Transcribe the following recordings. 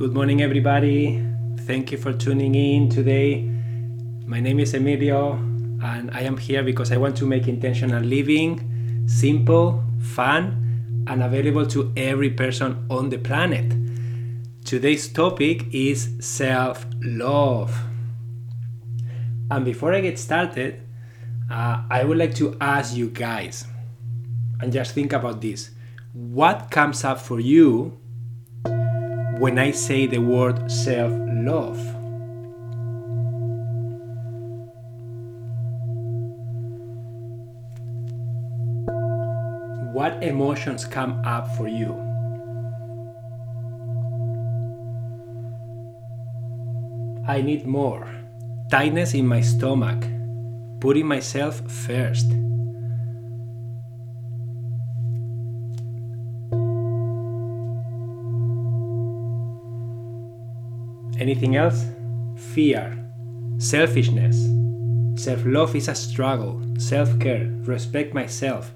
Good morning, everybody. Thank you for tuning in today. My name is Emilio, and I am here because I want to make intentional living simple, fun, and available to every person on the planet. Today's topic is self love. And before I get started, uh, I would like to ask you guys, and just think about this what comes up for you when I say the word self love? What emotions come up for you? I need more. Tightness in my stomach. Putting myself first. Anything else? Fear, selfishness. Self love is a struggle. Self care, respect myself.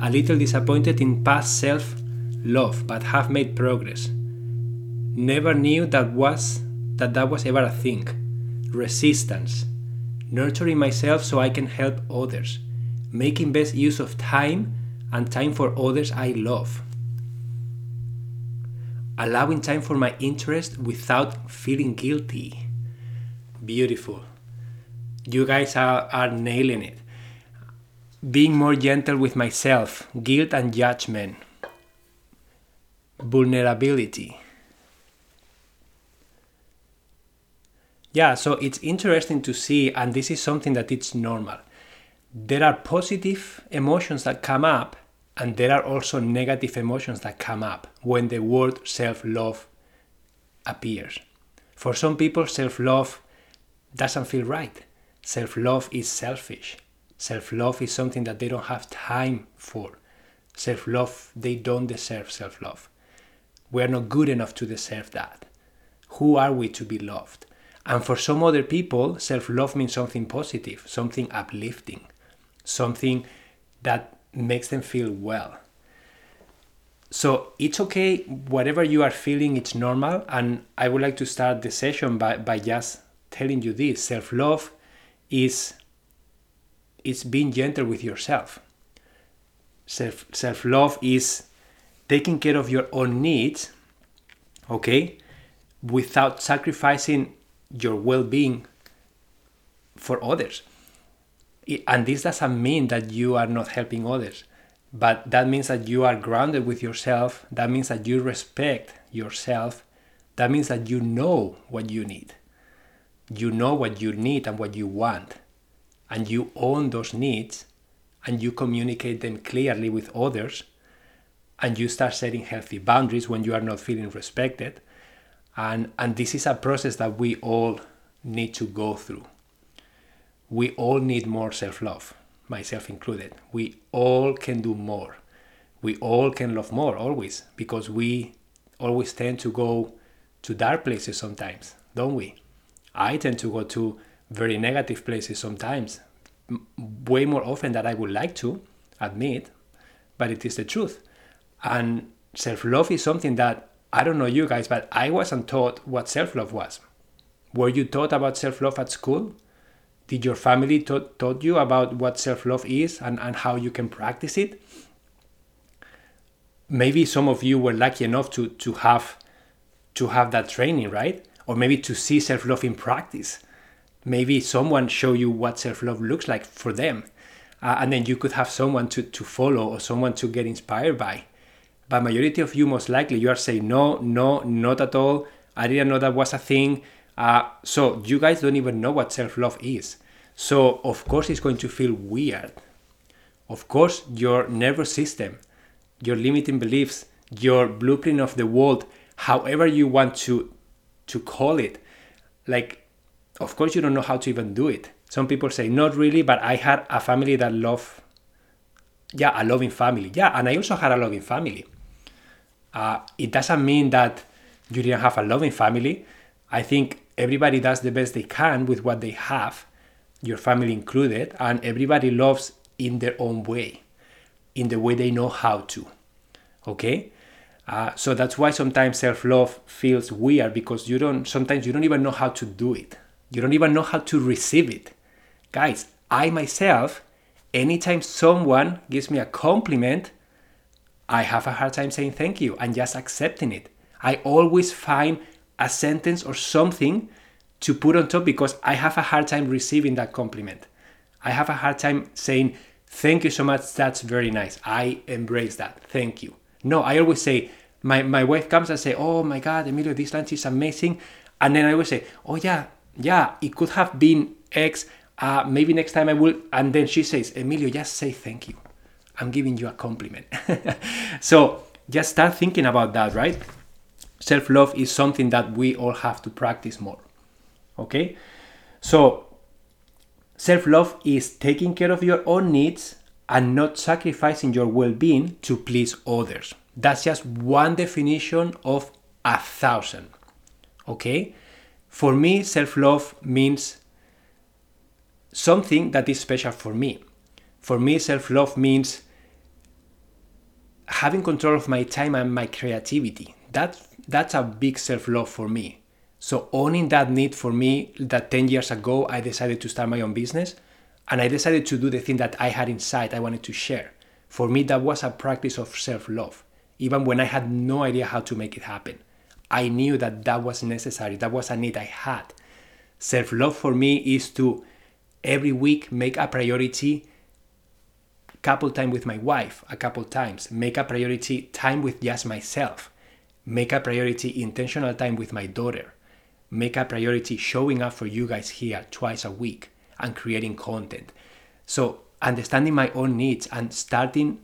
A little disappointed in past self love, but have made progress. Never knew that was that that was ever a thing. Resistance, nurturing myself so I can help others, making best use of time and time for others I love allowing time for my interest without feeling guilty. Beautiful. You guys are, are nailing it. Being more gentle with myself, guilt and judgment, vulnerability. Yeah, so it's interesting to see, and this is something that it's normal. There are positive emotions that come up and there are also negative emotions that come up when the word self love appears. For some people, self love doesn't feel right. Self love is selfish. Self love is something that they don't have time for. Self love, they don't deserve self love. We are not good enough to deserve that. Who are we to be loved? And for some other people, self love means something positive, something uplifting, something that makes them feel well. So it's okay, whatever you are feeling, it's normal. And I would like to start the session by, by just telling you this self love is, is being gentle with yourself. Self self love is taking care of your own needs, okay, without sacrificing your well being for others and this doesn't mean that you are not helping others but that means that you are grounded with yourself that means that you respect yourself that means that you know what you need. You know what you need and what you want and you own those needs and you communicate them clearly with others and you start setting healthy boundaries when you are not feeling respected. And and this is a process that we all need to go through we all need more self love, myself included. We all can do more. We all can love more always because we always tend to go to dark places sometimes, don't we? I tend to go to very negative places sometimes, way more often than I would like to admit, but it is the truth. And self love is something that I don't know you guys, but I wasn't taught what self love was. Were you taught about self love at school? Did your family taught, taught you about what self love is and, and how you can practice it? Maybe some of you were lucky enough to, to have to have that training, right? Or maybe to see self love in practice. Maybe someone show you what self love looks like for them, uh, and then you could have someone to, to follow or someone to get inspired by. But majority of you, most likely, you are saying no, no, not at all. I didn't know that was a thing. Uh, so you guys don't even know what self love is. So, of course, it's going to feel weird. Of course, your nervous system, your limiting beliefs, your blueprint of the world, however you want to, to call it, like, of course, you don't know how to even do it. Some people say, not really, but I had a family that loved, yeah, a loving family. Yeah, and I also had a loving family. Uh, it doesn't mean that you didn't have a loving family. I think everybody does the best they can with what they have, your family included, and everybody loves in their own way, in the way they know how to. Okay? Uh, so that's why sometimes self-love feels weird because you don't sometimes you don't even know how to do it. You don't even know how to receive it. Guys, I myself, anytime someone gives me a compliment, I have a hard time saying thank you and just accepting it. I always find a sentence or something to put on top because I have a hard time receiving that compliment. I have a hard time saying, Thank you so much, that's very nice. I embrace that. Thank you. No, I always say, my, my wife comes and say, Oh my God, Emilio, this lunch is amazing. And then I always say, Oh yeah, yeah, it could have been X. Uh, maybe next time I will. And then she says, Emilio, just say thank you. I'm giving you a compliment. so just start thinking about that, right? Self love is something that we all have to practice more. Okay? So, self love is taking care of your own needs and not sacrificing your well being to please others. That's just one definition of a thousand. Okay? For me, self love means something that is special for me. For me, self love means having control of my time and my creativity. That, that's a big self love for me. So, owning that need for me that 10 years ago I decided to start my own business and I decided to do the thing that I had inside I wanted to share. For me, that was a practice of self love, even when I had no idea how to make it happen. I knew that that was necessary, that was a need I had. Self love for me is to every week make a priority couple time with my wife a couple times make a priority time with just myself make a priority intentional time with my daughter make a priority showing up for you guys here twice a week and creating content so understanding my own needs and starting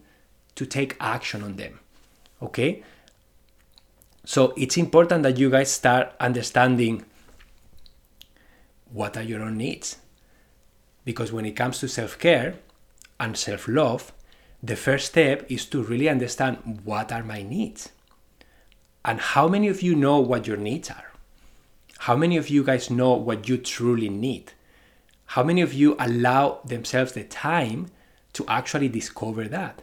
to take action on them okay so it's important that you guys start understanding what are your own needs because when it comes to self-care and self love, the first step is to really understand what are my needs. And how many of you know what your needs are? How many of you guys know what you truly need? How many of you allow themselves the time to actually discover that?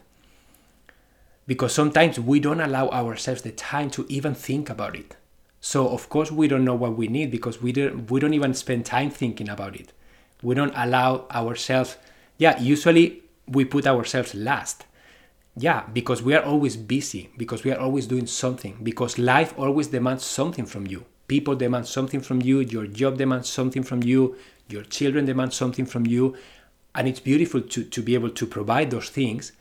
Because sometimes we don't allow ourselves the time to even think about it. So of course we don't know what we need because we don't we don't even spend time thinking about it. We don't allow ourselves yeah, usually we put ourselves last. Yeah, because we are always busy, because we are always doing something, because life always demands something from you. People demand something from you, your job demands something from you, your children demand something from you. And it's beautiful to, to be able to provide those things,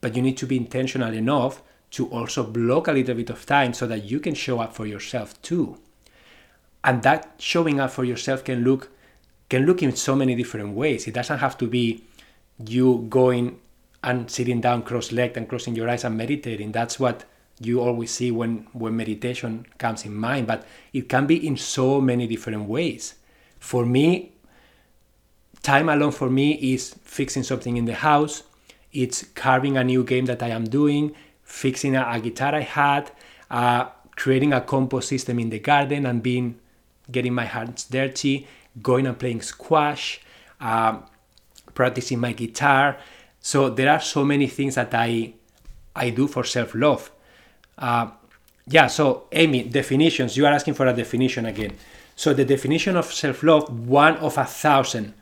but you need to be intentional enough to also block a little bit of time so that you can show up for yourself too. And that showing up for yourself can look can look in so many different ways. It doesn't have to be you going and sitting down cross-legged and closing your eyes and meditating. That's what you always see when when meditation comes in mind. But it can be in so many different ways. For me, time alone for me is fixing something in the house. It's carving a new game that I am doing, fixing a, a guitar I had, uh, creating a compost system in the garden and being getting my hands dirty, going and playing squash. Uh, practicing my guitar. So there are so many things that I I do for self love. Uh, yeah. So Amy, definitions. You are asking for a definition again. So the definition of self love, one of a thousand,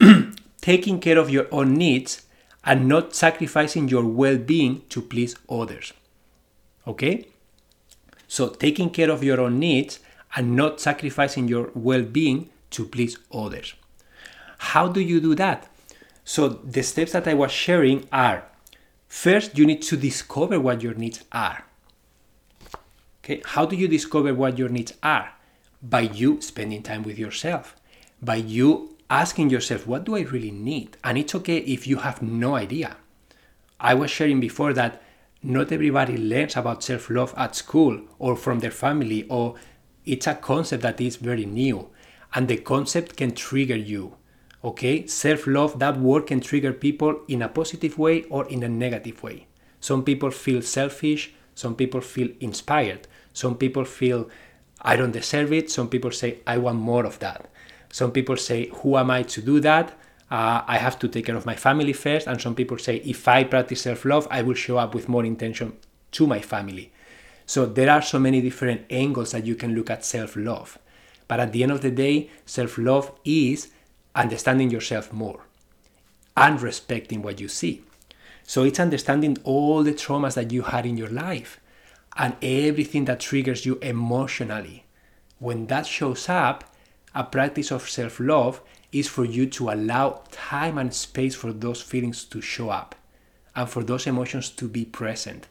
taking care of your own needs and not sacrificing your well being to please others. Okay? So taking care of your own needs and not sacrificing your well being to please others. How do you do that? So the steps that I was sharing are first you need to discover what your needs are. Okay, how do you discover what your needs are? By you spending time with yourself, by you asking yourself, what do I really need? And it's okay if you have no idea. I was sharing before that not everybody learns about self love at school or from their family, or it's a concept that is very new, and the concept can trigger you okay self-love that word can trigger people in a positive way or in a negative way some people feel selfish some people feel inspired some people feel i don't deserve it. Some people say i want more of that. Some people say who am i to do that? Uh, i have to take care of my family first. And some people say if i practice self-love i will show up with more intention to my family. So there are so many different angles that you can look at self love. But at the end of the day, self love is understanding yourself more and respecting what you see. So it's understanding all the traumas that you had in your life and everything that triggers you emotionally. When that shows up, a practice of self love is for you to allow time and space for those feelings to show up and for those emotions to be present.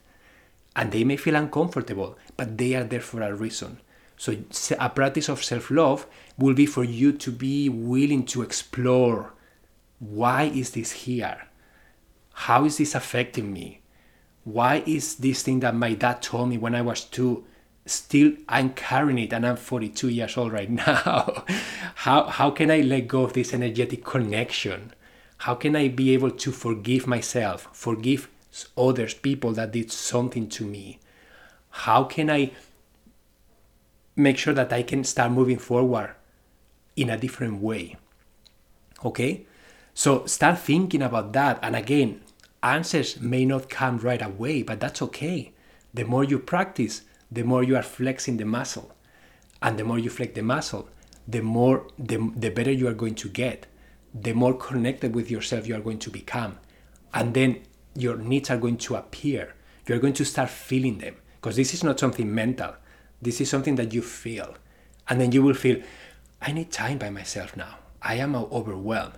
And they may feel uncomfortable, but they are there for a reason. So, a practice of self love will be for you to be willing to explore why is this here? How is this affecting me? Why is this thing that my dad told me when I was two still I'm carrying it and I'm 42 years old right now? how, how can I let go of this energetic connection? How can I be able to forgive myself, forgive others, people that did something to me? How can I make sure that I can start moving forward in a different way? Okay? So start thinking about that. And again, answers may not come right away, but that's okay. The more you practice, the more you are flexing the muscle. And the more you flex the muscle, the more the, the better you are going to get, the more connected with yourself you are going to become. And then your needs are going to appear. You're going to start feeling them. Because this is not something mental. This is something that you feel. And then you will feel, I need time by myself now. I am overwhelmed.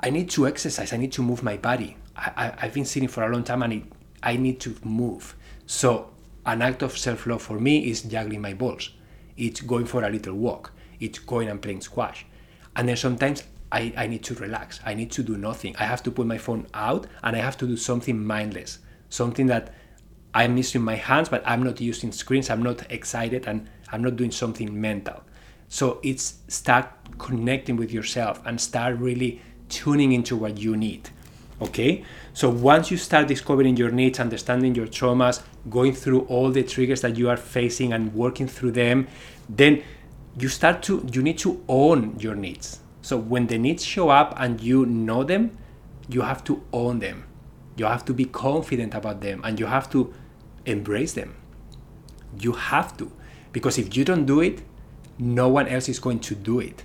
I need to exercise. I need to move my body. I, have been sitting for a long time and it, I need to move. So, an act of self love for me is juggling my balls. It's going for a little walk. It's going and playing squash. And then sometimes I, I need to relax. I need to do nothing. I have to put my phone out and I have to do something mindless, something that I'm using my hands, but I'm not using screens. I'm not excited and I'm not doing something mental. So it's start connecting with yourself and start really tuning into what you need. Okay? So once you start discovering your needs, understanding your traumas, going through all the triggers that you are facing and working through them, then you start to you need to own your needs. So when the needs show up and you know them, you have to own them. You have to be confident about them and you have to embrace them. You have to. Because if you don't do it, no one else is going to do it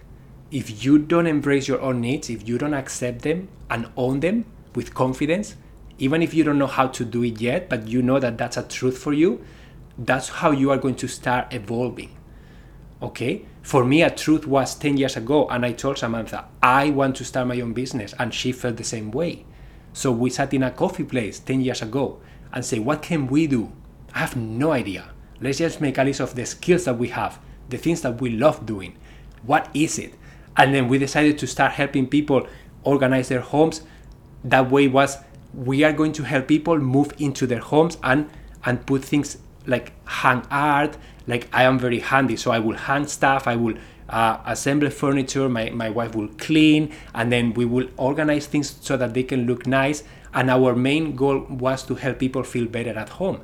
if you don't embrace your own needs, if you don't accept them and own them with confidence, even if you don't know how to do it yet, but you know that that's a truth for you, that's how you are going to start evolving. Okay? For me, a truth was 10 years ago, and I told Samantha, I want to start my own business, and she felt the same way. So we sat in a coffee place 10 years ago and say, What can we do? I have no idea. Let's just make a list of the skills that we have, the things that we love doing. What is it? and then we decided to start helping people organize their homes that way was we are going to help people move into their homes and and put things like hang art like i am very handy. So i will hang stuff i will uh, assemble furniture my, my wife will clean and then we will organize things so that they can look nice. And our main goal was to help people feel better at home.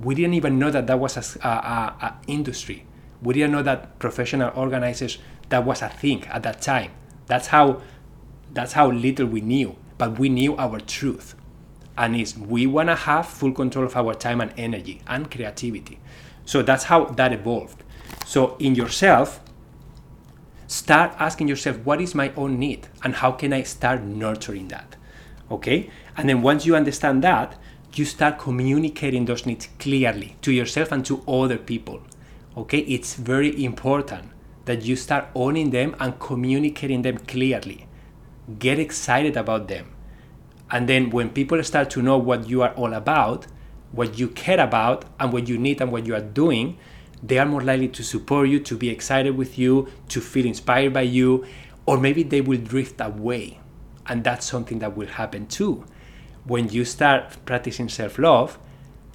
We didn't even know that that was a, a, a industry. We didn't know that professional organizers that was a thing at that time. That's how that's how little we knew, but we knew our truth. And is we want to have full control of our time and energy and creativity. So that's how that evolved. So in yourself, start asking yourself what is my own need and how can I start nurturing that? Okay? And then once you understand that, you start communicating those needs clearly to yourself and to other people. Okay? It's very important that you start owning them and communicating them clearly. Get excited about them. And then when people start to know what you are all about, what you care about, and what you need and what you are doing, they are more likely to support you, to be excited with you, to feel inspired by you, or maybe they will drift away. And that's something that will happen too. When you start practicing self love,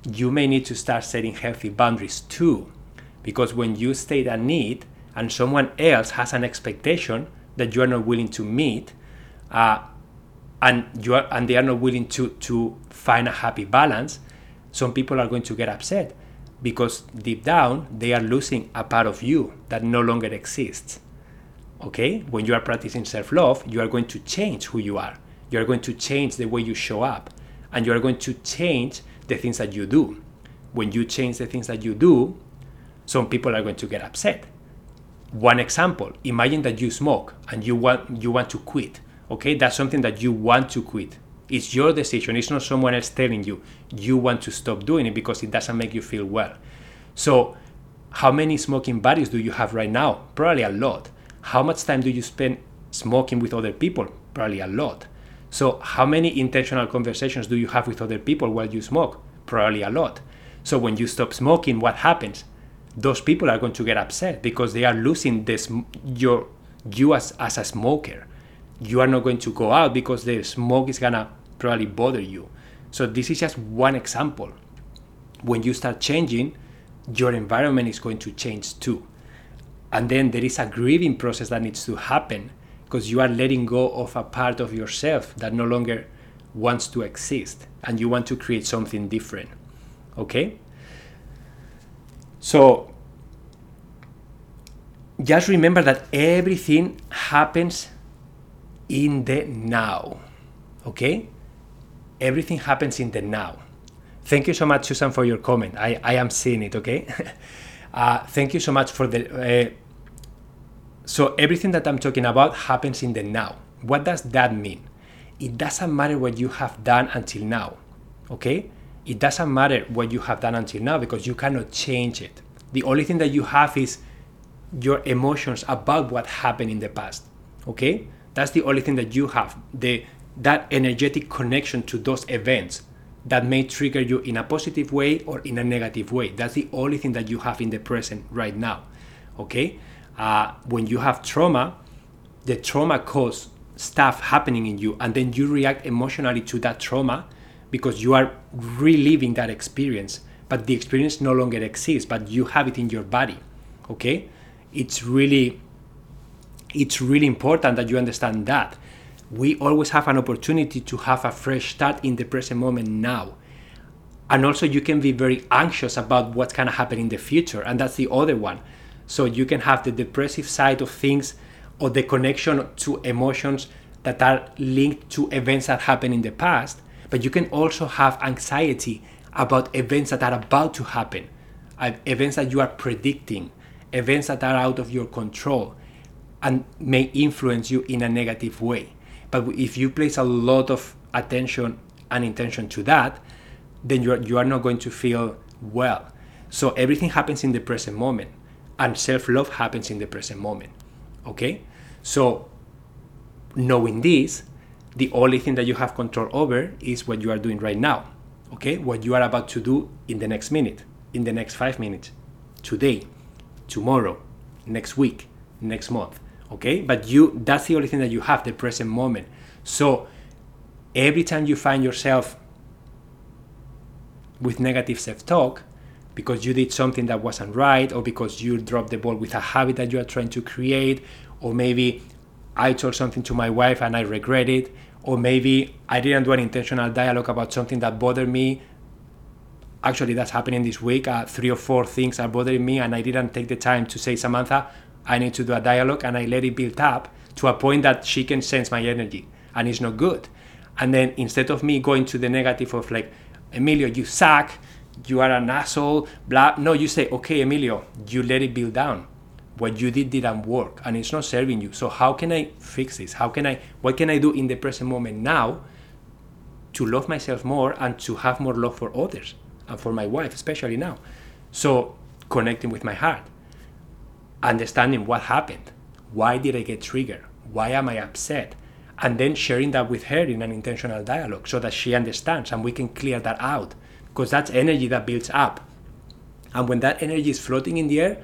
you may need to start setting healthy boundaries too. Because when you state a need, and someone else has an expectation that you are not willing to meet uh, and you are and they are not willing to to find a happy balance some people are going to get upset because deep down they are losing a part of you that no longer exists okay when you are practicing self-love you are going to change who you are you are going to change the way you show up and you are going to change the things that you do when you change the things that you do, some people are going to get upset. One example, imagine that you smoke and you want you want to quit. Okay? That's something that you want to quit. It's your decision. It's not someone else telling you you want to stop doing it because it doesn't make you feel well. So, how many smoking buddies do you have right now? Probably a lot. How much time do you spend smoking with other people? Probably a lot. So, how many intentional conversations do you have with other people while you smoke? Probably a lot. So, when you stop smoking, what happens? Those people are going to get upset because they are losing this your you as, as a smoker. You are not going to go out because the smoke is gonna probably bother you. So this is just one example. When you start changing, your environment is going to change too. And then there is a grieving process that needs to happen because you are letting go of a part of yourself that no longer wants to exist and you want to create something different. Okay? So just remember that everything happens in the now. Okay? Everything happens in the now. Thank you so much, Susan, for your comment. I, I am seeing it, okay? uh, thank you so much for the. Uh, so, everything that I'm talking about happens in the now. What does that mean? It doesn't matter what you have done until now, okay? It doesn't matter what you have done until now because you cannot change it. The only thing that you have is your emotions about what happened in the past, okay? That's the only thing that you have. The that energetic connection to those events that may trigger you in a positive way or in a negative way. That's the only thing that you have in the present right now. Okay? Uh, when you have trauma, the trauma causes stuff happening in you, and then you react emotionally to that trauma because you are reliving that experience, but the experience no longer exists, but you have it in your body. Okay? It's really it's really important that you understand that we always have an opportunity to have a fresh start in the present moment now. And also, you can be very anxious about what's going to happen in the future, and that's the other one. So, you can have the depressive side of things or the connection to emotions that are linked to events that happened in the past, but you can also have anxiety about events that are about to happen, events that you are predicting, events that are out of your control and may influence you in a negative way. But if you place a lot of attention and intention to that, then you are, you are not going to feel well. So everything happens in the present moment, and self love happens in the present moment. Okay? So, knowing this, the only thing that you have control over is what you are doing right now. Okay? What you are about to do in the next minute, in the next five minutes, today, tomorrow, next week, next month okay but you that's the only thing that you have the present moment. So every time you find yourself with negative self-talk because you did something that wasn't right or because you dropped the ball with a habit that you are trying to create or maybe i told something to my wife and i regret it or maybe i didn't do an intentional dialogue about something that bothered me. Actually that's happening this week. Uh, three or four things are bothering me and i didn't take the time to say samantha I need to do a dialogue and I let it build up to a point that she can sense my energy and it's not good. And then instead of me going to the negative of like, Emilio, you suck, you are an asshole, blah. No, you say, okay, Emilio, you let it build down. What you did didn't work and it's not serving you. So how can I fix this? How can I, what can I do in the present moment now to love myself more and to have more love for others and for my wife, especially now? So connecting with my heart understanding what happened. Why did I get triggered? Why am I upset? And then sharing that with her in an intentional dialogue so that she understands and we can clear that out because that's energy that builds up. And when that energy is floating in the air,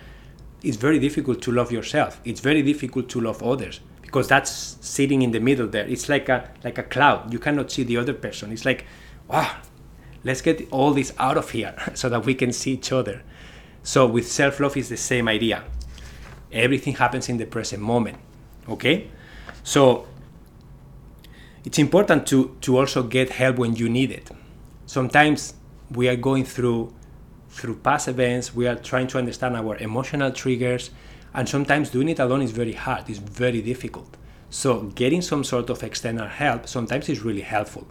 it's very difficult to love yourself. It's very difficult to love others because that's sitting in the middle there. It's like a like a cloud. You cannot see the other person. It's like, wow, let's get all this out of here so that we can see each other. So with self-love is the same idea everything happens in the present moment okay? So it's important to to also get help when you need it. Sometimes we are going through through past events we are trying to understand our emotional triggers and sometimes doing it alone is very hard it's very difficult. So getting some sort of external help sometimes is really helpful.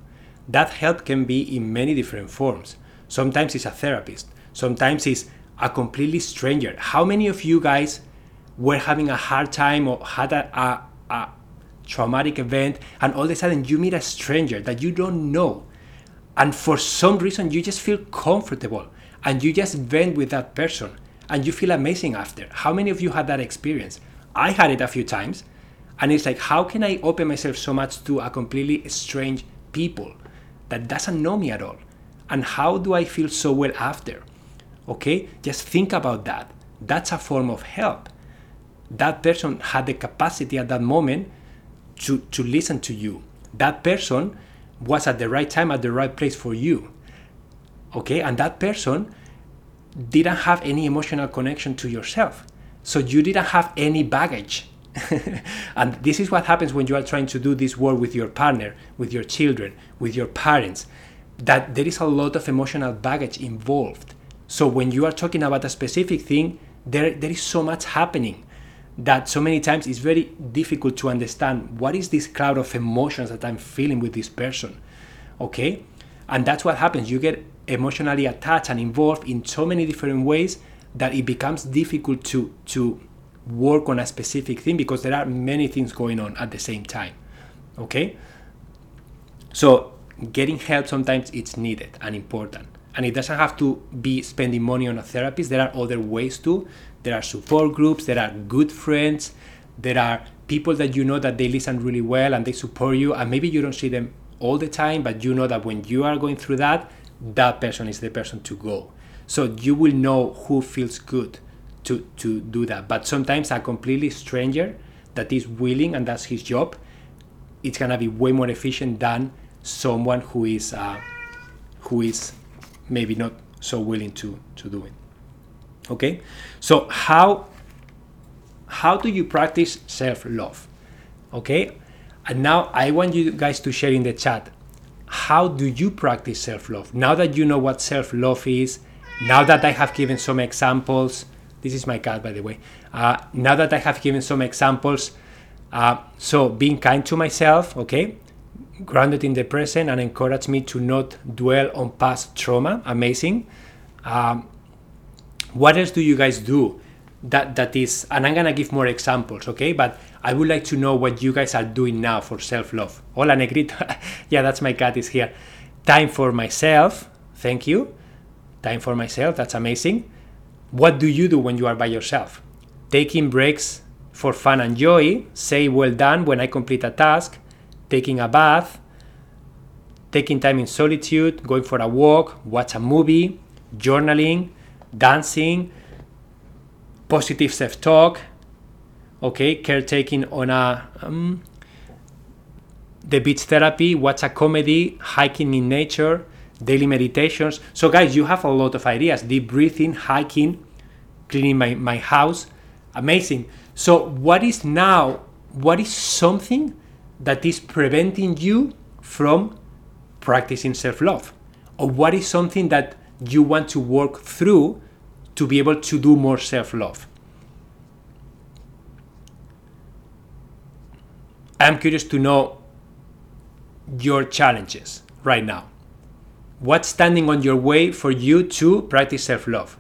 That help can be in many different forms. Sometimes it's a therapist. Sometimes it's a completely stranger. How many of you guys were having a hard time or had a, a, a traumatic event and all of a sudden you meet a stranger that you don't know and for some reason you just feel comfortable and you just vent with that person and you feel amazing after. How many of you had that experience? I had it a few times and it's like how can I open myself so much to a completely strange people that doesn't know me at all? And how do I feel so well after? Okay? Just think about that. That's a form of help. That person had the capacity at that moment to, to listen to you. That person was at the right time at the right place for you. Okay? And that person didn't have any emotional connection to yourself. So you didn't have any baggage. and this is what happens when you are trying to do this work with your partner, with your children, with your parents, that there is a lot of emotional baggage involved. So when you are talking about a specific thing, there, there is so much happening that so many times it's very difficult to understand what is this cloud of emotions that I'm feeling with this person. Okay? And that's what happens. You get emotionally attached and involved in so many different ways that it becomes difficult to to work on a specific thing because there are many things going on at the same time. Okay? So getting help sometimes it's needed and important. And it doesn't have to be spending money on a therapist. There are other ways to there are support groups, there are good friends, there are people that you know that they listen really well and they support you, and maybe you don't see them all the time, but you know that when you are going through that, that person is the person to go. So you will know who feels good to, to do that. But sometimes a completely stranger that is willing and that's his job, it's gonna be way more efficient than someone who is uh, who is maybe not so willing to to do it okay so how how do you practice self-love? Okay and now i want you guys to share in the chat how do you practice self-love? Now that you know what self-love is now that i have given some examples this is my cat by the way uh, now that i have given some examples uh, so being kind to myself okay grounded in the present and encourage me to not dwell on past trauma amazing. Um, what else do you guys do that that is and i'm gonna give more examples okay? But i would like to know what you guys are doing now for self-love. Hola negrito yeah that's my cat is here. Time for myself. Thank you. Time for myself that's amazing. What do you do when you are by yourself? Taking breaks for fun and joy. Say well done when i complete a task. Taking a bath. Taking time in solitude. Going for a walk. Watch a movie. Journaling dancing, positive self talk, okay, caretaking on a um, the beach therapy, watch a comedy, hiking in nature, daily meditations. So, guys, you have a lot of ideas deep breathing, hiking, cleaning my, my house. Amazing. So, what is now, what is something that is preventing you from practicing self love? Or what is something that you want to work through to be able to do more self love. I'm curious to know your challenges right now. What's standing on your way for you to practice self love?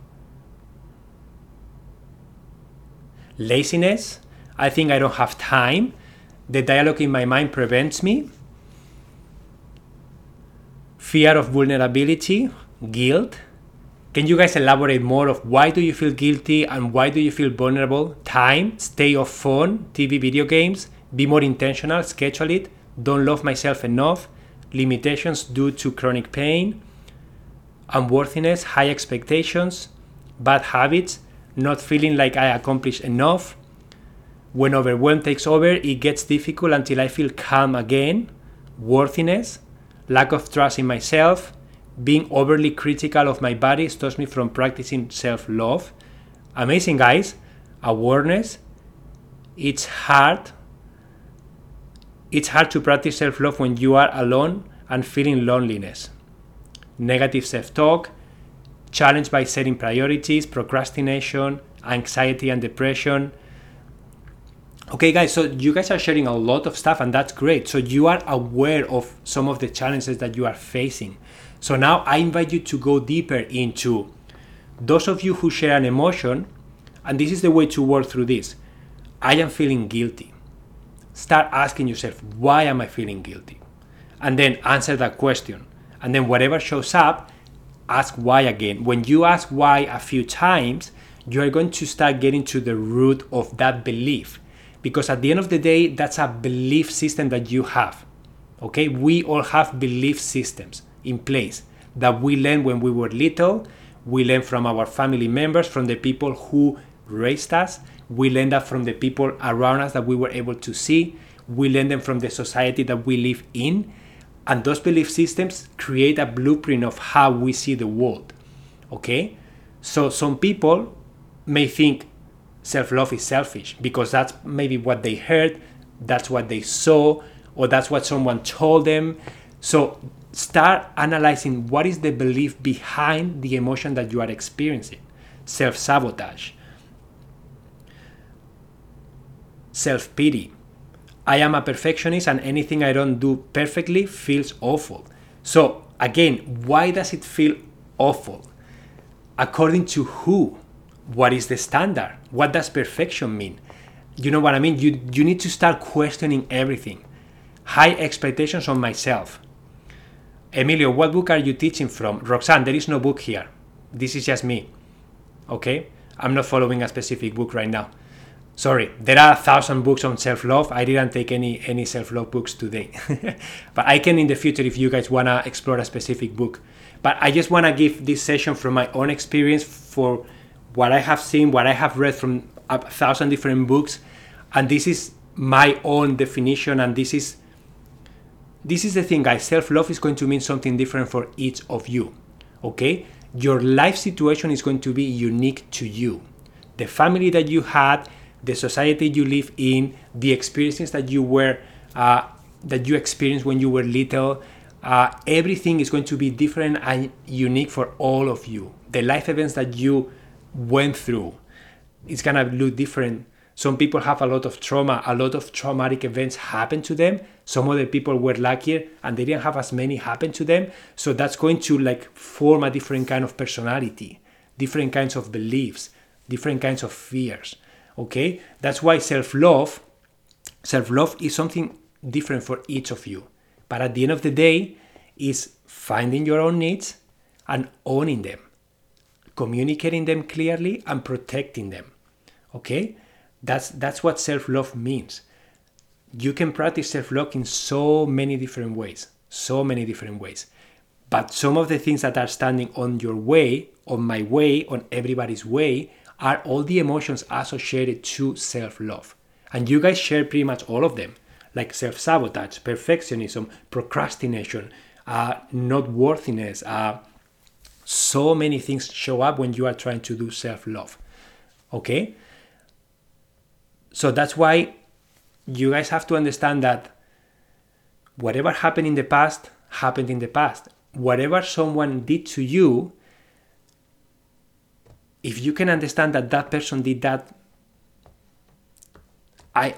Laziness? I think I don't have time. The dialogue in my mind prevents me. Fear of vulnerability, guilt, can you guys elaborate more of why do you feel guilty and why do you feel vulnerable? Time, stay off phone, TV, video games, be more intentional, schedule it, don't love myself enough, limitations due to chronic pain, unworthiness, high expectations, bad habits, not feeling like I accomplished enough. When overwhelm takes over, it gets difficult until I feel calm again. Worthiness, lack of trust in myself, being overly critical of my body stops me from practicing self love. Amazing, guys. Awareness. It's hard. It's hard to practice self love when you are alone and feeling loneliness. Negative self talk, challenged by setting priorities, procrastination, anxiety, and depression. Okay, guys, so you guys are sharing a lot of stuff, and that's great. So you are aware of some of the challenges that you are facing. So now I invite you to go deeper into those of you who share an emotion, and this is the way to work through this I am feeling guilty. Start asking yourself, why am I feeling guilty? And then answer that question. And then whatever shows up, ask why again. When you ask why a few times, you are going to start getting to the root of that belief. Because at the end of the day, that's a belief system that you have. Okay, we all have belief systems in place that we learned when we were little. We learn from our family members, from the people who raised us. We learn that from the people around us that we were able to see. We learn them from the society that we live in. And those belief systems create a blueprint of how we see the world. Okay? So some people may think self love is selfish because that's maybe what they heard, that's what they saw, or that's what someone told them. So start analyzing what is the belief behind the emotion that you are experiencing. Self sabotage, self pity. I am a perfectionist and anything I don't do perfectly feels awful. So, again, why does it feel awful? According to who? What is the standard? What does perfection mean? You know what I mean? You, you need to start questioning everything. High expectations on myself. Emilio, what book are you teaching from? Roxanne, there is no book here. This is just me. Okay? I'm not following a specific book right now sorry there are a thousand books on self-love i didn't take any any self-love books today but i can in the future if you guys want to explore a specific book but i just want to give this session from my own experience for what i have seen what i have read from a thousand different books and this is my own definition and this is this is the thing guys self-love is going to mean something different for each of you okay your life situation is going to be unique to you the family that you had the society you live in, the experiences that you were uh, that you experienced when you were little. Uh, everything is going to be different and unique for all of you. The life events that you went through, it's gonna look different. Some people have a lot of trauma, a lot of traumatic events happen to them. Some other people were luckier and they didn't have as many happen to them. So that's going to like form a different kind of personality, different kinds of beliefs, different kinds of fears okay? That's why self-love self-love is something different for each of you. But at the end of the day is finding your own needs and owning them communicating them clearly and protecting them okay? That's that's what self-love means you can practice self-love in so many different ways so many different ways but some of the things that are standing on your way on my way on everybody's way are all the emotions associated to self love. And you guys share pretty much all of them, like self sabotage, perfectionism, procrastination, uh, not worthiness. Uh, so many things show up when you are trying to do self love. Okay? So that's why you guys have to understand that whatever happened in the past happened in the past. Whatever someone did to you if you can understand that that person did that i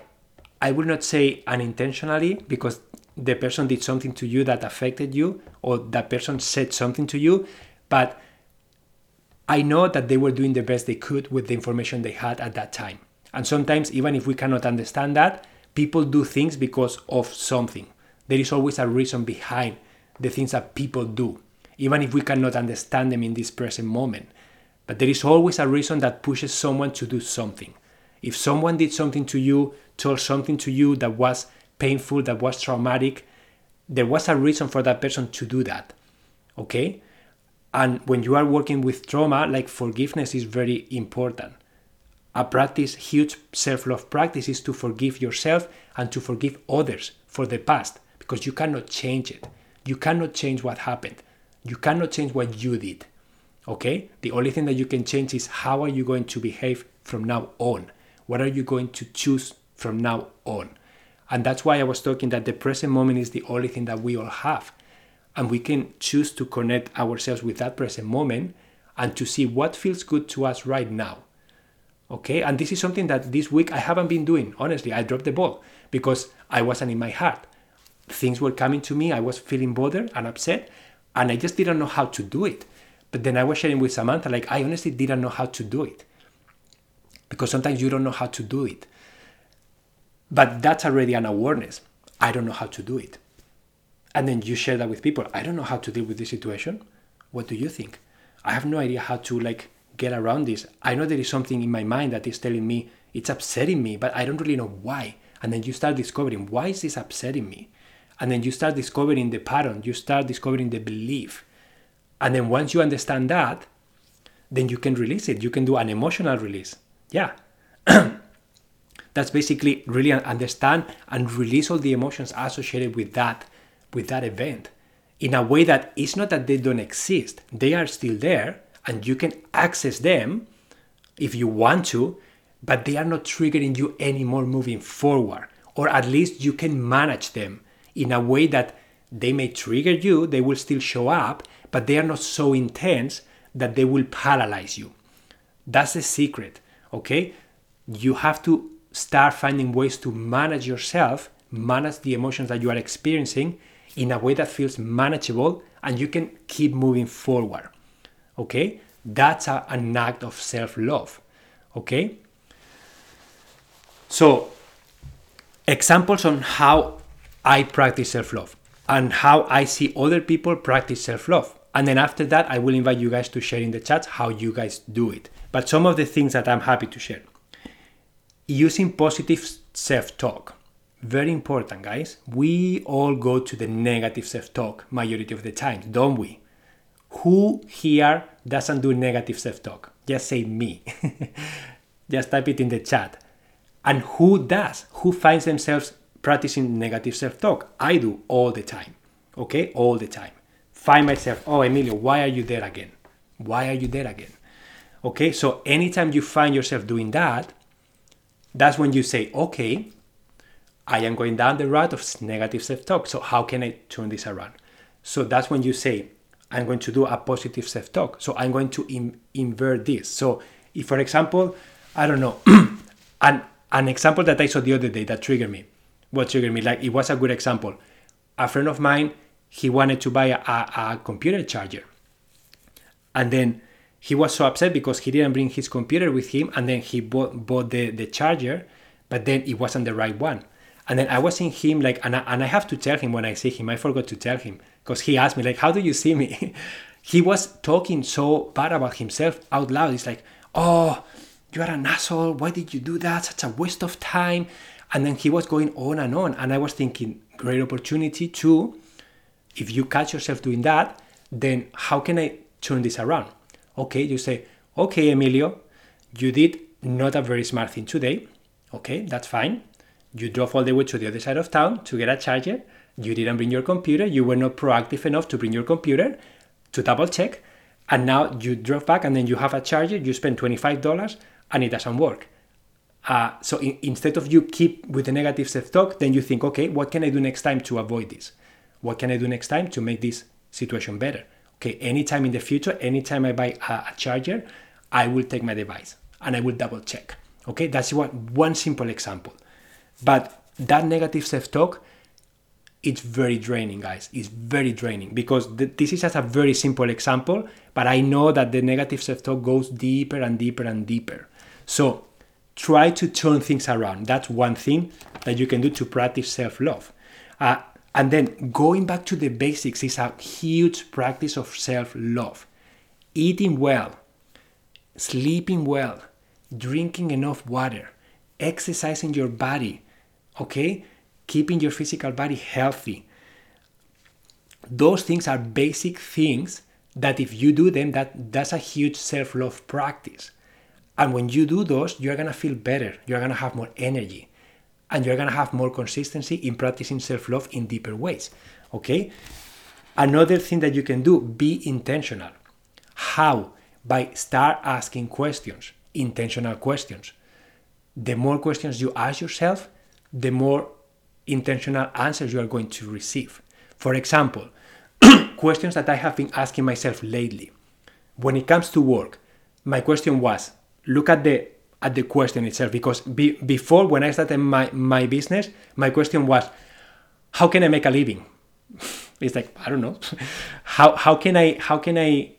i will not say unintentionally because the person did something to you that affected you or that person said something to you but i know that they were doing the best they could with the information they had at that time and sometimes even if we cannot understand that people do things because of something there is always a reason behind the things that people do even if we cannot understand them in this present moment but there is always a reason that pushes someone to do something. If someone did something to you, told something to you that was painful, that was traumatic, there was a reason for that person to do that. Okay? And when you are working with trauma, like forgiveness is very important. A practice, huge self love practice, is to forgive yourself and to forgive others for the past because you cannot change it. You cannot change what happened. You cannot change what you did. Okay? The only thing that you can change is how are you going to behave from now on? What are you going to choose from now on? And that's why I was talking that the present moment is the only thing that we all have. And we can choose to connect ourselves with that present moment and to see what feels good to us right now. Okay? And this is something that this week I haven't been doing. Honestly, I dropped the ball because I wasn't in my heart. Things were coming to me, I was feeling bothered and upset, and I just didn't know how to do it. But then I was sharing with Samantha, like, I honestly didn't know how to do it. Because sometimes you don't know how to do it. But that's already an awareness. I don't know how to do it. And then you share that with people. I don't know how to deal with this situation. What do you think? I have no idea how to like get around this. I know there is something in my mind that is telling me it's upsetting me, but I don't really know why. And then you start discovering why is this upsetting me? And then you start discovering the pattern, you start discovering the belief. And then once you understand that, then you can release it. You can do an emotional release. Yeah. That's basically really understand and release all the emotions associated with that with that event in a way that it's not that they don't exist. They are still there and you can access them if you want to, but they are not triggering you anymore moving forward. Or at least you can manage them in a way that they may trigger you, they will still show up, but they are not so intense that they will paralyze you. That's the secret, okay? You have to start finding ways to manage yourself, manage the emotions that you are experiencing in a way that feels manageable and you can keep moving forward. Okay? That's a, an act of self love. Okay? So, examples on how I practice self love and how I see other people practice self love. And then after that, I will invite you guys to share in the chat how you guys do it. But some of the things that I'm happy to share using positive self talk. Very important, guys. We all go to the negative self talk majority of the time, don't we? Who here doesn't do negative self talk? Just say me. Just type it in the chat. And who does? Who finds themselves practicing negative self talk? I do all the time. Okay? All the time. Find myself, oh, Emilio, why are you there again? Why are you there again? Okay? So anytime you find yourself doing that, that's when you say, okay, I am going down the route of negative self talk. So, how can I turn this around? So, that's when you say, I'm going to do a positive self talk. So, I'm going to invert this. So, if, for example, I don't know, an, an example that I saw the other day that triggered me, what triggered me, like it was a good example. A friend of mine, he wanted to buy a, a, a computer charger. And then he was so upset because he didn't bring his computer with him and then he bought, bought the, the charger, but then it wasn't the right one. And then I was seeing him like, and I, and I have to tell him when I see him, I forgot to tell him because he asked me like, how do you see me? he was talking so bad about himself out loud. He's like, oh, you are an asshole. Why did you do that? Such a waste of time. And then he was going on and on. And I was thinking, great opportunity to, if you catch yourself doing that, then how can I turn this around? Okay, you say, okay, Emilio, you did not a very smart thing today. Okay, that's fine. You drove all the way to the other side of town to get a charger. You didn't bring your computer. You were not proactive enough to bring your computer to double check. And now you drove back and then you have a charger. You spend $25 and it doesn't work. Uh, so in, instead of you keep with the negative self-talk, then you think, okay, what can I do next time to avoid this? What can I do next time to make this situation better? Okay, anytime in the future, anytime I buy a, a charger, I will take my device and I will double check. Okay, that's one, one simple example. But that negative self talk, it's very draining, guys. It's very draining because th- this is just a very simple example, but I know that the negative self talk goes deeper and deeper and deeper. So try to turn things around. That's one thing that you can do to practice self love. Uh, and then going back to the basics is a huge practice of self love. Eating well, sleeping well, drinking enough water, exercising your body, okay? Keeping your physical body healthy. Those things are basic things that if you do them, that, that's a huge self-love practice. And when you do those, you're gonna feel better. You're gonna have more energy. And you're gonna have more consistency in practicing self-love in deeper ways. Okay? Another thing that you can do, be intentional. How? By start asking questions, intentional questions. The more questions you ask yourself, the more intentional answers you are going to receive. For example, questions that I have been asking myself lately. When it comes to work, my question was look at the at the question itself because be, before when I started my, my business, my question was how can I make a living? it's like I don't know. how how can I how can I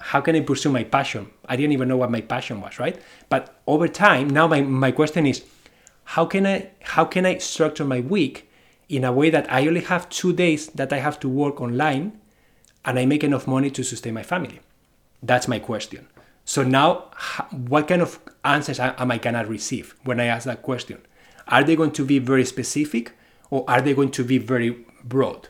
how can I pursue my passion? I didn't even know what my passion was, right? But over time, now my, my question is, how can I how can I structure my week in a way that I only have two days that I have to work online and I make enough money to sustain my family? That's my question. So now, what kind of answers am I gonna receive when I ask that question? Are they going to be very specific or are they going to be very broad?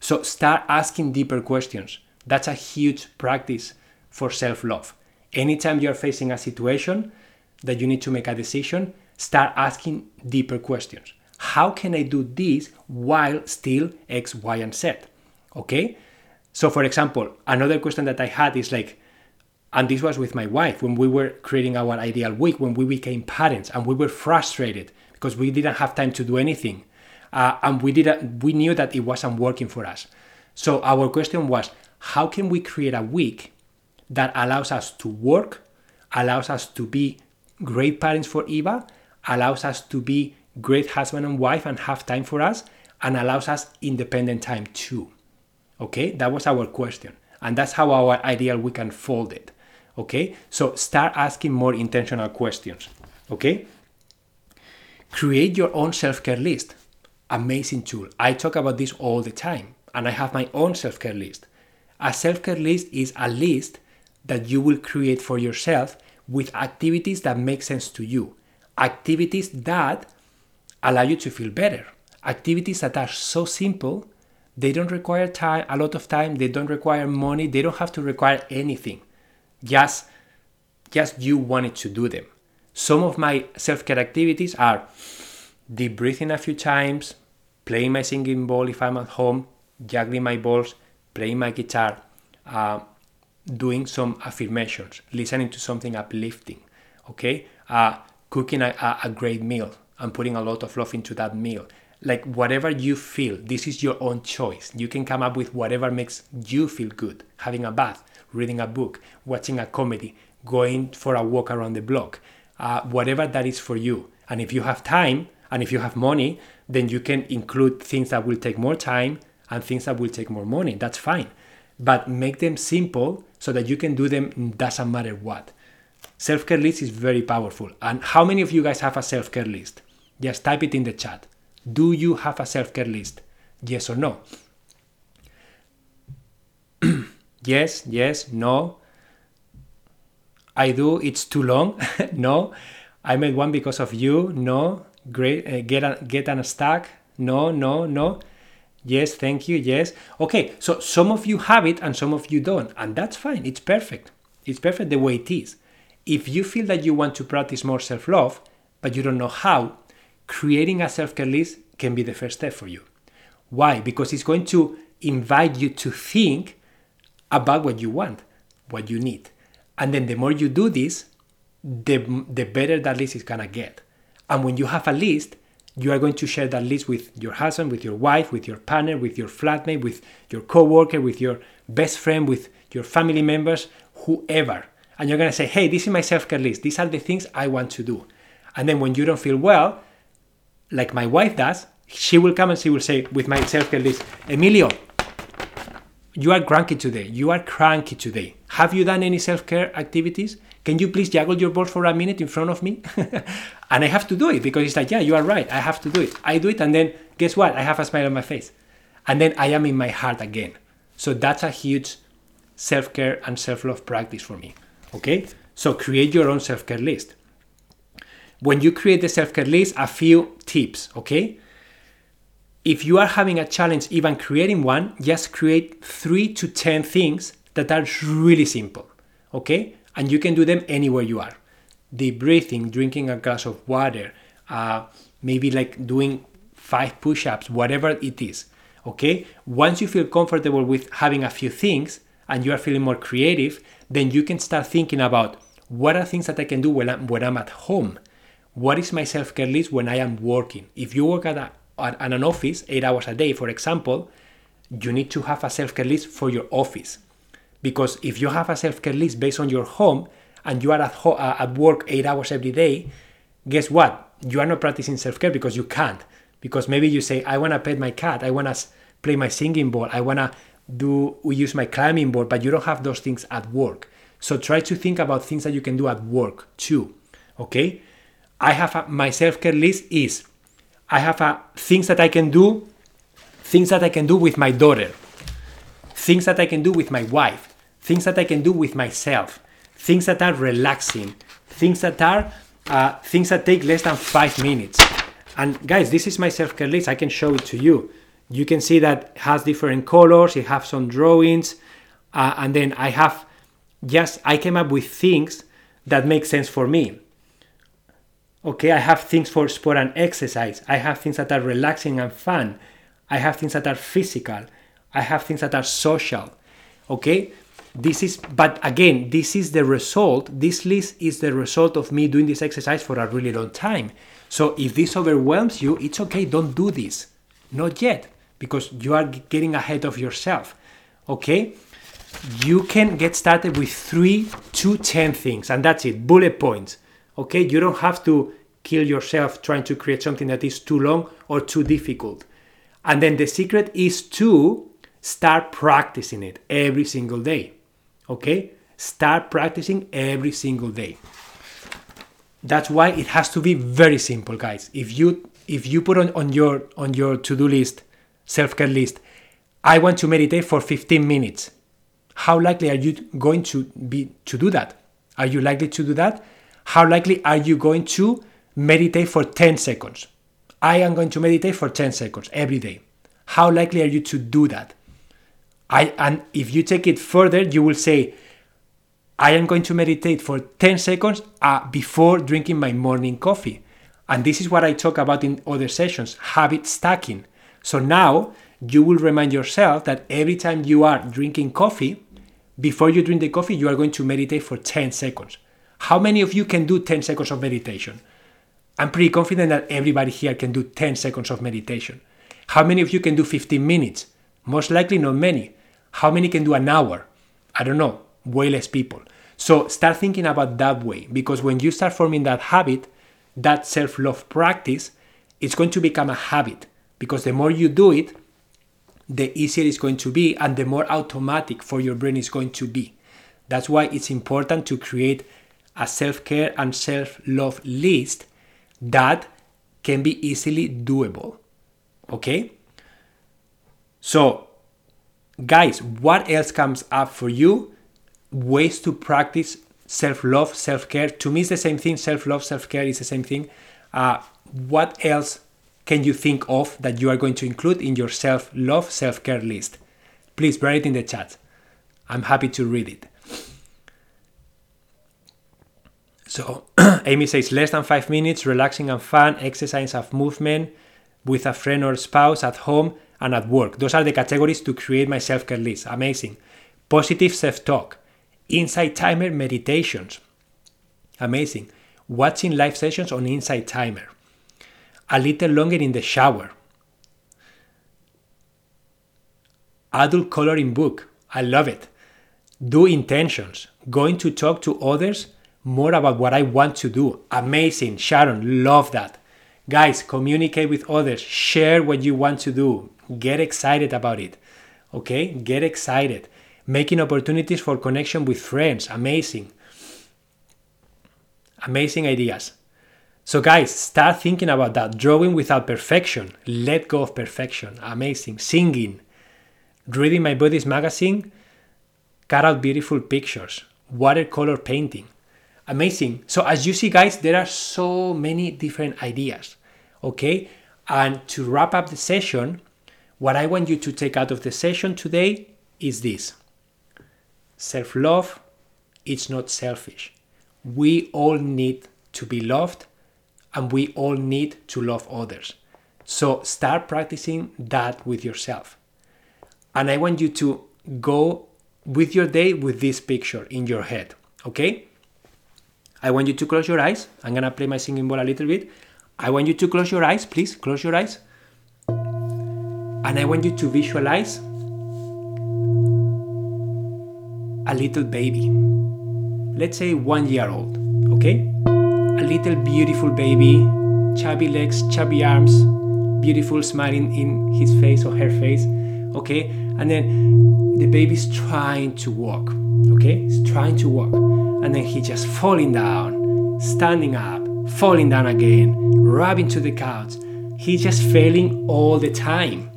So start asking deeper questions. That's a huge practice for self love. Anytime you're facing a situation that you need to make a decision, start asking deeper questions. How can I do this while still X, Y, and Z? Okay? So, for example, another question that I had is like, and this was with my wife when we were creating our ideal week, when we became parents, and we were frustrated because we didn't have time to do anything. Uh, and we didn't we knew that it wasn't working for us. So our question was, how can we create a week that allows us to work, allows us to be great parents for Eva, allows us to be great husband and wife and have time for us, and allows us independent time too. Okay, that was our question. And that's how our ideal we can fold it. Okay, so start asking more intentional questions. Okay, create your own self care list. Amazing tool. I talk about this all the time, and I have my own self care list. A self care list is a list that you will create for yourself with activities that make sense to you, activities that allow you to feel better, activities that are so simple, they don't require time, a lot of time, they don't require money, they don't have to require anything. Just just you wanted to do them. Some of my self-care activities are deep breathing a few times, playing my singing bowl if I'm at home, juggling my balls, playing my guitar, uh, doing some affirmations, listening to something uplifting, okay? Uh, cooking a, a great meal and putting a lot of love into that meal. Like whatever you feel, this is your own choice. You can come up with whatever makes you feel good. Having a bath, reading a book, watching a comedy, going for a walk around the block, uh, whatever that is for you. And if you have time and if you have money, then you can include things that will take more time and things that will take more money. That's fine. But make them simple so that you can do them doesn't matter what. Self care list is very powerful. And how many of you guys have a self care list? Just type it in the chat. Do you have a self care list? Yes or no? yes, yes, no. I do. It's too long. no. I made one because of you. No. Great. Uh, get a, get unstuck. No, no, no. Yes, thank you. Yes. Okay, so some of you have it and some of you don't, and that's fine. It's perfect. It's perfect the way it is. If you feel that you want to practice more self love, but you don't know how, creating a self care list can be the first step for you. Why? Because it's going to invite you to think about what you want, what you need. And then the more you do this, the, the better that list is gonna get. And when you have a list, you are going to share that list with your husband, with your wife, with your partner, with your flatmate, with your coworker, with your best friend, with your family members, whoever. And you're going to say, hey, this is my self care list. These are the things I want to do. And then when you don't feel well, like my wife does, she will come and she will say, with my self care list, Emilio, you are cranky today. You are cranky today. Have you done any self care activities? Can you please juggle your balls for a minute in front of me? and I have to do it because it's like, yeah, you are right. I have to do it. I do it, and then guess what? I have a smile on my face. And then I am in my heart again. So that's a huge self care and self love practice for me. Okay? So create your own self care list. When you create the self care list, a few tips, okay? If you are having a challenge even creating one, just create three to 10 things that are really simple, okay? and you can do them anywhere you are. Deep breathing, drinking a glass of water, uh, maybe like doing five push ups, whatever it is. Okay, once you feel comfortable with having a few things and you are feeling more creative, then you can start thinking about what are things that I can do when I'm, when I'm at home. What is my self care list when I am working? If you work at, a, at an office eight hours a day, for example, you need to have a self care list for your office. Because if you have a self care list based on your home and you are at, ho- uh, at work eight hours every day, guess what? You are not practicing self care because you can't. Because maybe you say, I want to pet my cat, I want to play my singing ball, I want to do we use my climbing board, but you don't have those things at work. So try to think about things that you can do at work too. Okay? I have a, my self-care list is I have a, things that I can do, things that I can do with my daughter, things that I can do with my wife, things that I can do with myself, things that are relaxing, things that are uh, things that take less than five minutes. And guys, this is my self-care list. I can show it to you. You can see that has different colors. It has some drawings, uh, and then I have just I came up with things that make sense for me. Okay, I have things for sport and exercise. I have things that are relaxing and fun. I have things that are physical. I have things that are social. Okay, this is, but again, this is the result. This list is the result of me doing this exercise for a really long time. So if this overwhelms you, it's okay, don't do this. Not yet, because you are getting ahead of yourself. Okay? You can get started with three to 10 things, and that's it, bullet points. Okay? You don't have to kill yourself trying to create something that is too long or too difficult. And then the secret is to start practicing it every single day. Okay? Start practicing every single day. That's why it has to be very simple, guys. If you if you put on, on your on your to-do list, self-care list, I want to meditate for 15 minutes. How likely are you going to be to do that? Are you likely to do that? How likely are you going to meditate for 10 seconds? I am going to meditate for 10 seconds every day. How likely are you to do that? I and if you take it further, you will say, I am going to meditate for 10 seconds uh, before drinking my morning coffee. And this is what I talk about in other sessions habit stacking. So now you will remind yourself that every time you are drinking coffee, before you drink the coffee, you are going to meditate for 10 seconds. How many of you can do 10 seconds of meditation? I'm pretty confident that everybody here can do 10 seconds of meditation. How many of you can do 15 minutes? Most likely, not many. How many can do an hour? I don't know, way less people. So start thinking about that way because when you start forming that habit, that self love practice, it's going to become a habit because the more you do it, the easier it's going to be and the more automatic for your brain is going to be. That's why it's important to create a self care and self love list that can be easily doable. Okay? So, guys, what else comes up for you? ways to practice self love, self care. To me, it's the same thing. Self love, self care is the same thing. Uh, what else can you think of that you are going to include in your self love, self care list? Please write it in the chat. I'm happy to read it. So, Amy says less than five minutes, relaxing and fun, exercise of movement with a friend or spouse at home and at work. Those are the categories to create my self care list. Amazing. Positive self talk Insight Timer meditations. Amazing. Watching live sessions on Insight Timer. A little longer in the shower. Adult coloring book. I love it. Do intentions. Going to talk to others more about what I want to do. Amazing. Sharon, love that. Guys, communicate with others. Share what you want to do. Get excited about it. Okay? Get excited making opportunities for connection with friends. Amazing. Amazing ideas. So, guys, start thinking about that. Drawing without perfection. Let go of perfection. Amazing. Singing. Reading my buddy's magazine. Cut out beautiful pictures. Watercolor painting. Amazing. So, as you see, guys, there are so many different ideas. Okay? And to wrap up the session, what I want you to take out of the session today is this Self love, it's not selfish. We all need to be loved and we all need to love others. So start practicing that with yourself. And I want you to go with your day with this picture in your head, okay? I want you to close your eyes. I'm gonna play my singing bowl a little bit. I want you to close your eyes, please. Close your eyes. And I want you to visualize a little baby, let's say one year old, okay? Little beautiful baby, chubby legs, chubby arms, beautiful smiling in his face or her face, okay? and then the baby's trying to walk. Okay, he's trying to walk, and then he just falling down, standing up, falling down again, rubbing to the couch. He's just failing all the time.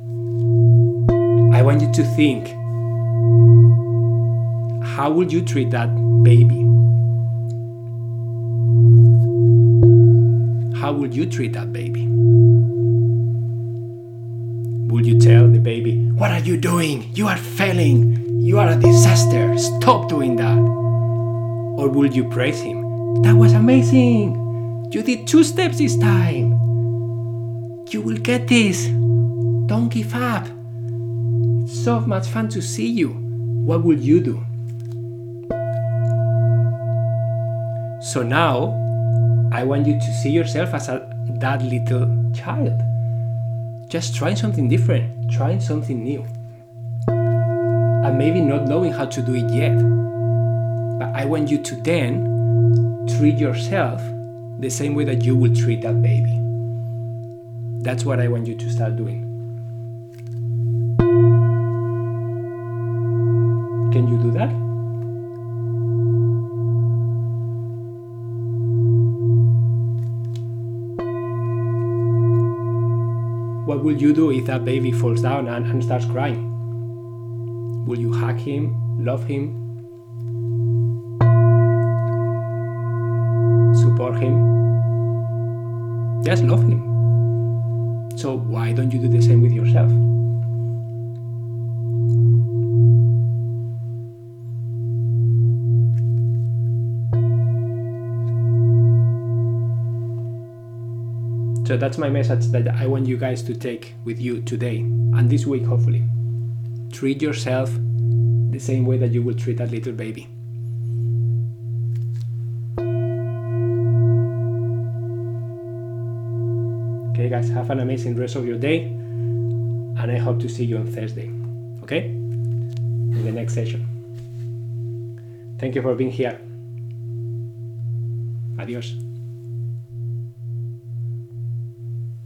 I want you to think how would you treat that baby? Would you treat that baby? Would you tell the baby, What are you doing? You are failing. You are a disaster. Stop doing that. Or would you praise him? That was amazing. You did two steps this time. You will get this. Don't give up. So much fun to see you. What will you do? So now, I want you to see yourself as a, that little child. Just trying something different, trying something new. And maybe not knowing how to do it yet. But I want you to then treat yourself the same way that you will treat that baby. That's what I want you to start doing. Can you do that? What will you do if that baby falls down and, and starts crying? Will you hug him, love him, support him? Just love him. So why don't you do the same with yourself? So that's my message that I want you guys to take with you today and this week, hopefully. Treat yourself the same way that you will treat that little baby. Okay, guys, have an amazing rest of your day, and I hope to see you on Thursday. Okay? In the next session. Thank you for being here. Adios.